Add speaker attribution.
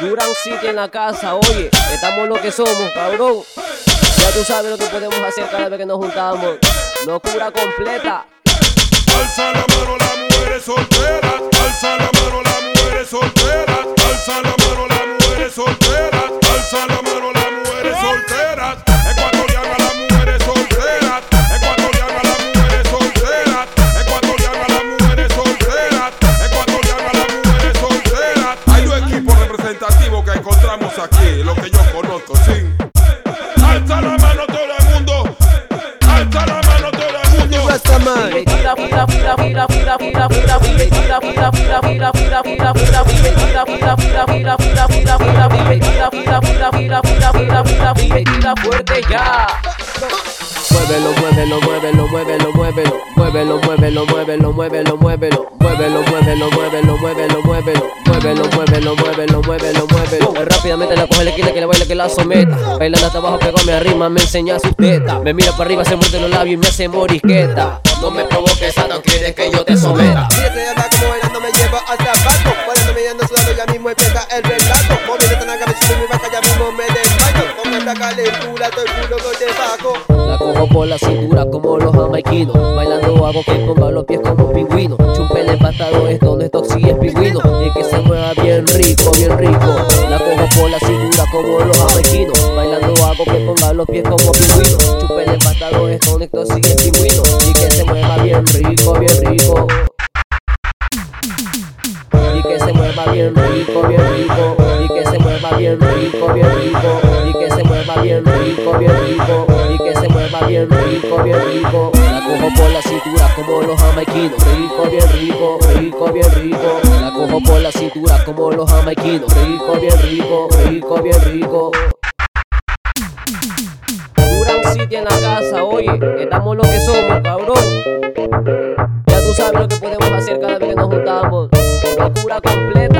Speaker 1: Duran City en la casa, oye, estamos lo que somos, cabrón. Ya tú sabes lo que podemos hacer cada vez que nos juntamos. Locura completa.
Speaker 2: cantamos aquí lo que yo conozco. Sí. Alza la mano todo el mundo. Alza la mano todo el mundo.
Speaker 1: Fuerte ya. Muévelo, muévelo, muévelo, muévelo, muévelo. Muévelo, muévelo, muévelo, muévelo, muévelo. Muévelo, muévelo, muévelo, muévelo, muévelo. Muévelo, muévelo, muévelo, muévelo, muévelo. Eh, rápidamente la coge la esquina que la baile que la someta. Bailando hasta abajo, pegó mi arrima, me enseña su teta. Me mira para arriba, se muerde los labios y me hace morisqueta. No me provoques, no quieres que yo te someta.
Speaker 3: Fíjate acá como bailando me lleva al zapato. Cuando me ando sudando, ya mismo empieza el relato. Moviéndote en la cabeza, mi el
Speaker 1: La cojo por la cintura como los jamaiquinos. Bailando hago que ponga los pies como pingüino. Chumpele empatado esto, no es toxi, es pingüino. Y que se mueva bien rico, bien rico. La cojo por la cintura como los jamaiquinos. Bailando hago que ponga los pies como pingüino. Chumpele empatado esto, no es toxi, es pingüino. Y que se mueva bien rico, bien rico. Y que se mueva bien rico, bien rico. Y que se mueva bien rico, bien rico. Y que se bien rico, bien rico. Y que se mueva bien rico, bien rico. La cojo por la cintura como los jamaiquinos. Rico, bien rico, rico, bien rico. La cojo por la cintura como los jamaiquinos. Rico, bien rico, rico, bien rico. Duran City en la casa, oye, estamos lo que somos, cabrón. Ya tú sabes lo que podemos hacer cada vez que nos juntamos. Locura completa.